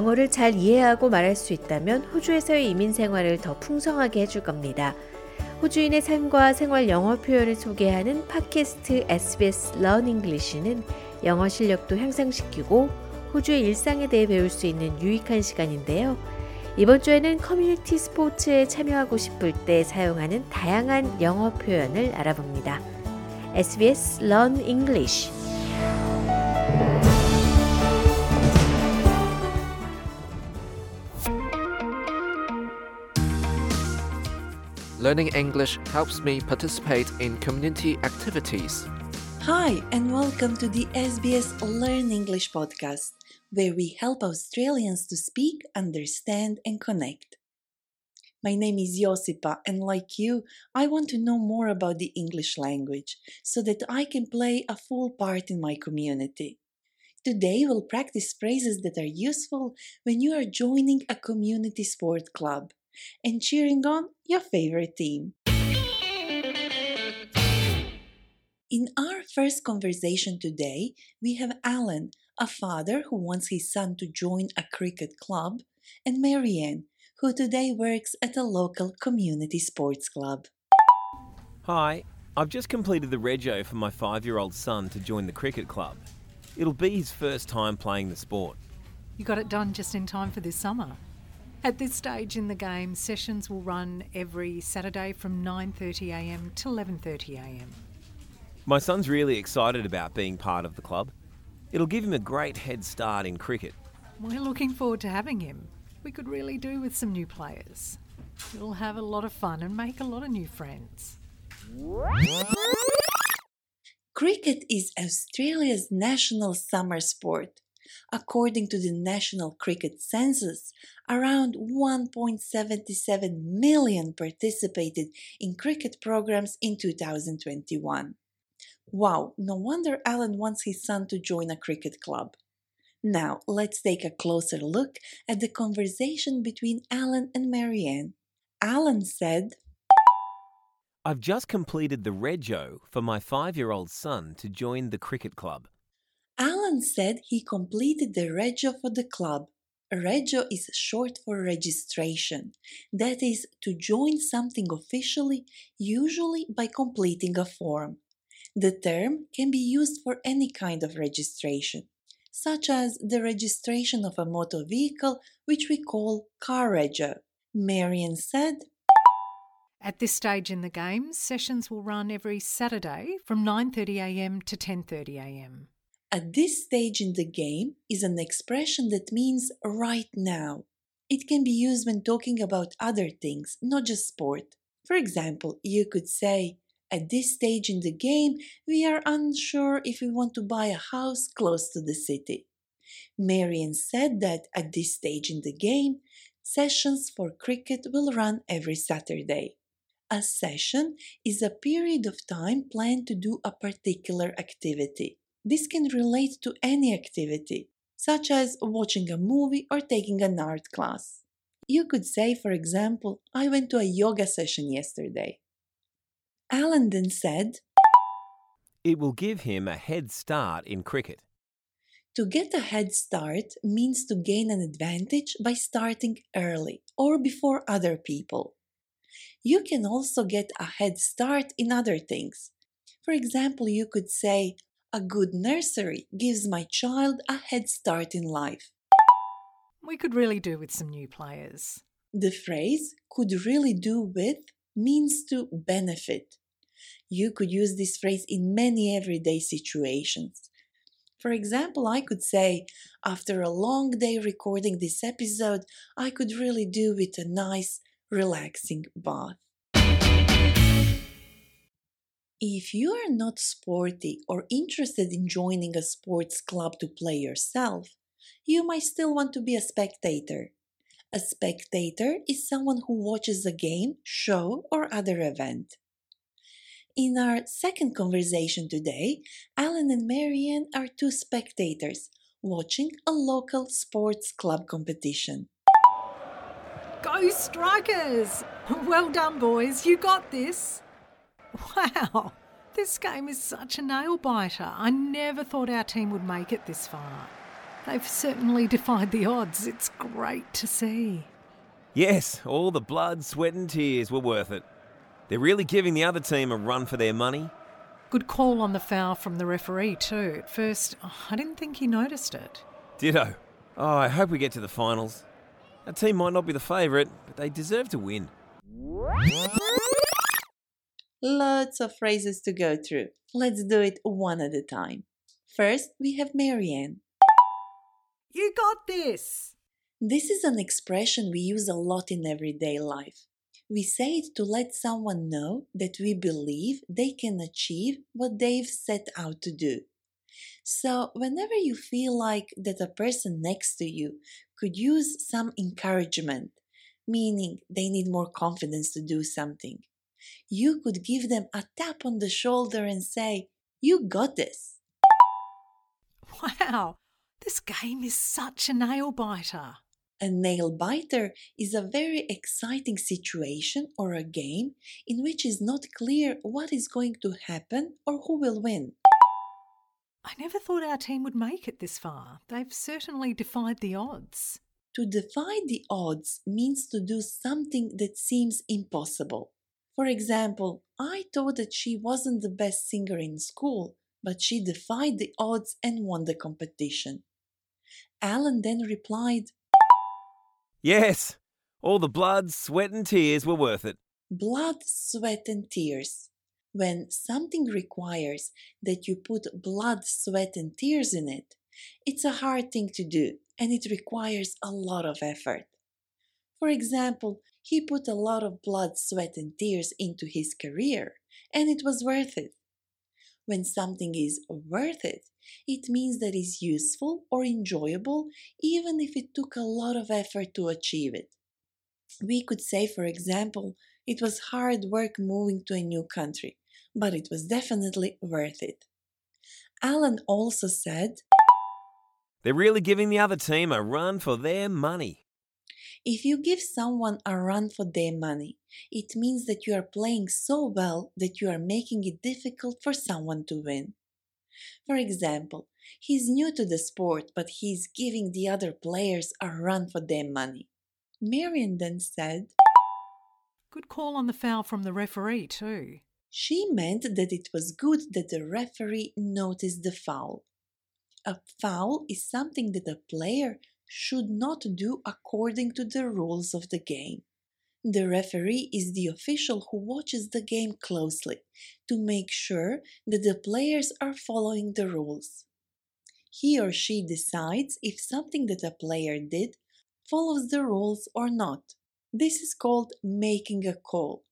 영어를 잘 이해하고 말할 수 있다면 호주에서의 이민 생활을 더 풍성하게 해줄 겁니다. 호주인의 삶과 생활 영어 표현을 소개하는 팟캐스트 SBS Learn English는 영어 실력도 향상시키고 호주의 일상에 대해 배울 수 있는 유익한 시간인데요. 이번 주에는 커뮤니티 스포츠에 참여하고 싶을 때 사용하는 다양한 영어 표현을 알아봅니다. SBS Learn English Learning English helps me participate in community activities. Hi, and welcome to the SBS Learn English podcast, where we help Australians to speak, understand, and connect. My name is Josipa, and like you, I want to know more about the English language so that I can play a full part in my community. Today, we'll practice phrases that are useful when you are joining a community sport club and cheering on your favorite team. In our first conversation today, we have Alan, a father who wants his son to join a cricket club, and Marianne, who today works at a local community sports club. Hi, I've just completed the rego for my five year old son to join the cricket club. It'll be his first time playing the sport. You got it done just in time for this summer. At this stage in the game, sessions will run every Saturday from 9:30am to 11:30am. My son's really excited about being part of the club. It'll give him a great head start in cricket. We're looking forward to having him. We could really do with some new players. We'll have a lot of fun and make a lot of new friends. Cricket is Australia's national summer sport. According to the National Cricket Census, around 1.77 million participated in cricket programs in 2021. Wow, no wonder Alan wants his son to join a cricket club. Now, let's take a closer look at the conversation between Alan and Marianne. Alan said, I've just completed the rego for my five year old son to join the cricket club. Alan said he completed the rego for the club. Rego is short for registration, that is, to join something officially, usually by completing a form. The term can be used for any kind of registration, such as the registration of a motor vehicle, which we call car rego. Marianne said, At this stage in the game, sessions will run every Saturday from 9:30am to 10:30am. At this stage in the game is an expression that means right now. It can be used when talking about other things, not just sport. For example, you could say, At this stage in the game, we are unsure if we want to buy a house close to the city. Marianne said that at this stage in the game, sessions for cricket will run every Saturday. A session is a period of time planned to do a particular activity. This can relate to any activity, such as watching a movie or taking an art class. You could say, for example, I went to a yoga session yesterday. Alan then said, It will give him a head start in cricket. To get a head start means to gain an advantage by starting early or before other people. You can also get a head start in other things. For example, you could say, A good nursery gives my child a head start in life. We could really do with some new players. The phrase could really do with means to benefit. You could use this phrase in many everyday situations. For example, I could say, after a long day recording this episode, I could really do with a nice, relaxing bath. If you are not sporty or interested in joining a sports club to play yourself, you might still want to be a spectator. A spectator is someone who watches a game, show, or other event. In our second conversation today, Alan and Marianne are two spectators watching a local sports club competition. Go Strikers! Well done, boys. You got this. Wow, this game is such a nail biter. I never thought our team would make it this far. They've certainly defied the odds. It's great to see. Yes, all the blood, sweat, and tears were worth it. They're really giving the other team a run for their money. Good call on the foul from the referee, too. At first, I didn't think he noticed it. Ditto. Oh, I hope we get to the finals. Our team might not be the favourite, but they deserve to win. Lots of phrases to go through. Let's do it one at a time. First, we have Marianne. You got this! This is an expression we use a lot in everyday life. We say it to let someone know that we believe they can achieve what they've set out to do. So, whenever you feel like that a person next to you could use some encouragement, meaning they need more confidence to do something, you could give them a tap on the shoulder and say, You got this. Wow, this game is such a nail biter. A nail biter is a very exciting situation or a game in which is not clear what is going to happen or who will win. I never thought our team would make it this far. They've certainly defied the odds. To defy the odds means to do something that seems impossible. For example, I thought that she wasn't the best singer in school, but she defied the odds and won the competition. Alan then replied, Yes, all the blood, sweat, and tears were worth it. Blood, sweat, and tears. When something requires that you put blood, sweat, and tears in it, it's a hard thing to do and it requires a lot of effort. For example, he put a lot of blood, sweat, and tears into his career, and it was worth it. When something is worth it, it means that it's useful or enjoyable, even if it took a lot of effort to achieve it. We could say, for example, it was hard work moving to a new country, but it was definitely worth it. Alan also said, They're really giving the other team a run for their money. If you give someone a run for their money, it means that you are playing so well that you are making it difficult for someone to win. For example, he's new to the sport, but he's giving the other players a run for their money. Marianne then said, Good call on the foul from the referee, too. She meant that it was good that the referee noticed the foul. A foul is something that a player should not do according to the rules of the game. The referee is the official who watches the game closely to make sure that the players are following the rules. He or she decides if something that a player did follows the rules or not. This is called making a call.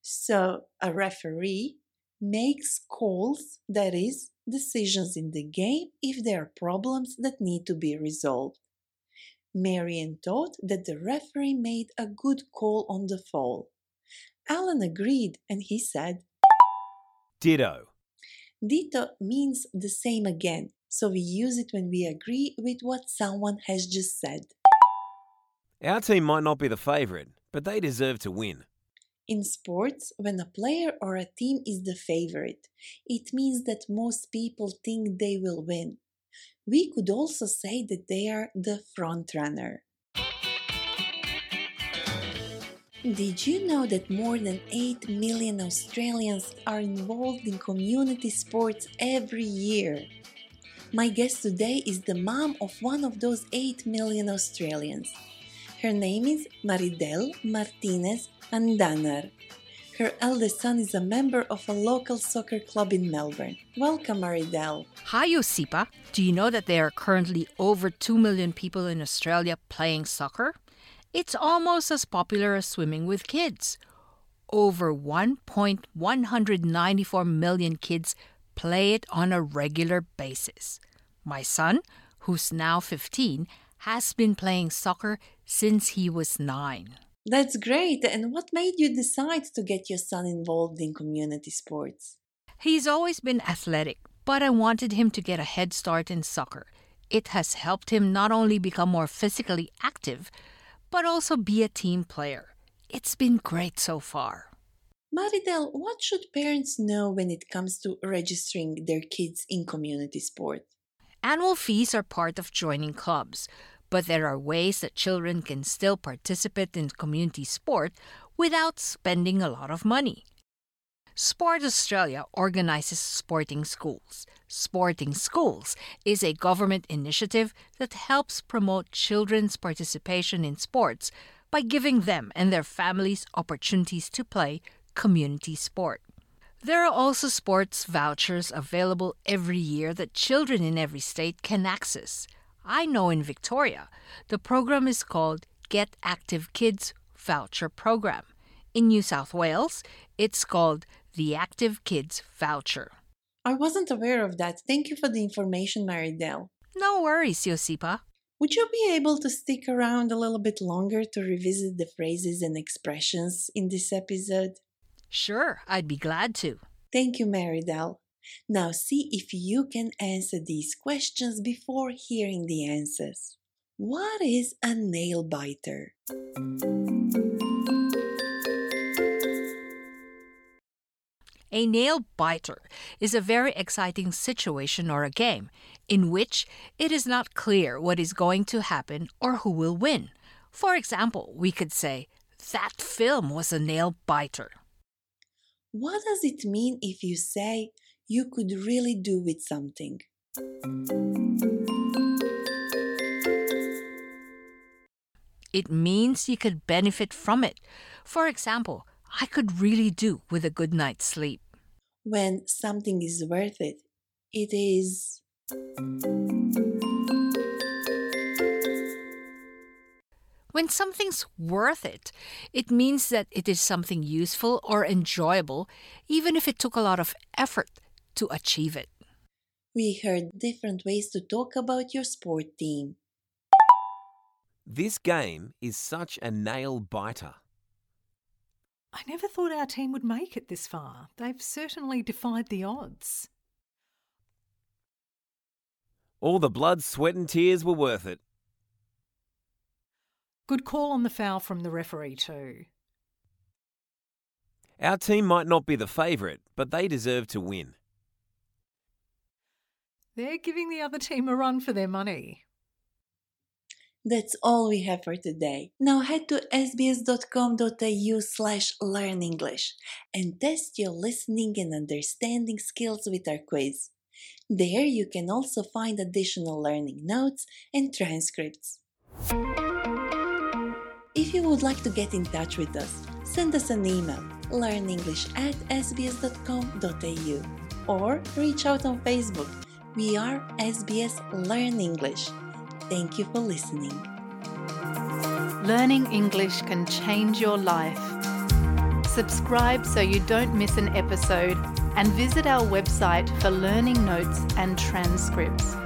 So, a referee makes calls, that is, decisions in the game if there are problems that need to be resolved. Marianne thought that the referee made a good call on the foul. Alan agreed and he said, Ditto. Ditto means the same again, so we use it when we agree with what someone has just said. Our team might not be the favourite, but they deserve to win. In sports, when a player or a team is the favorite, it means that most people think they will win. We could also say that they are the front runner. Did you know that more than 8 million Australians are involved in community sports every year? My guest today is the mom of one of those 8 million Australians. Her name is Maridel Martinez Andanar. Her eldest son is a member of a local soccer club in Melbourne. Welcome, Maridel. Hi, Josipa. Do you know that there are currently over 2 million people in Australia playing soccer? It's almost as popular as swimming with kids. Over 1.194 million kids play it on a regular basis. My son, who's now 15, has been playing soccer since he was nine. That's great. And what made you decide to get your son involved in community sports? He's always been athletic, but I wanted him to get a head start in soccer. It has helped him not only become more physically active, but also be a team player. It's been great so far. Maridel, what should parents know when it comes to registering their kids in community sport? Annual fees are part of joining clubs, but there are ways that children can still participate in community sport without spending a lot of money. Sport Australia organizes sporting schools. Sporting Schools is a government initiative that helps promote children's participation in sports by giving them and their families opportunities to play community sport. There are also sports vouchers available every year that children in every state can access. I know in Victoria, the program is called Get Active Kids Voucher Program. In New South Wales, it's called the Active Kids Voucher. I wasn't aware of that. Thank you for the information, Maridel. No worries, Josipa. Would you be able to stick around a little bit longer to revisit the phrases and expressions in this episode? Sure, I'd be glad to. Thank you, Maridel. Now see if you can answer these questions before hearing the answers. What is a nail biter? A nail biter is a very exciting situation or a game in which it is not clear what is going to happen or who will win. For example, we could say, That film was a nail biter. What does it mean if you say you could really do with something? It means you could benefit from it. For example, I could really do with a good night's sleep. When something is worth it, it is. When something's worth it, it means that it is something useful or enjoyable, even if it took a lot of effort to achieve it. We heard different ways to talk about your sport team. This game is such a nail biter. I never thought our team would make it this far. They've certainly defied the odds. All the blood, sweat, and tears were worth it. Good call on the foul from the referee, too. Our team might not be the favourite, but they deserve to win. They're giving the other team a run for their money. That's all we have for today. Now head to sbs.com.au slash learn English and test your listening and understanding skills with our quiz. There you can also find additional learning notes and transcripts. If you would like to get in touch with us, send us an email learnenglish at sbs.com.au or reach out on Facebook. We are SBS Learn English. Thank you for listening. Learning English can change your life. Subscribe so you don't miss an episode and visit our website for learning notes and transcripts.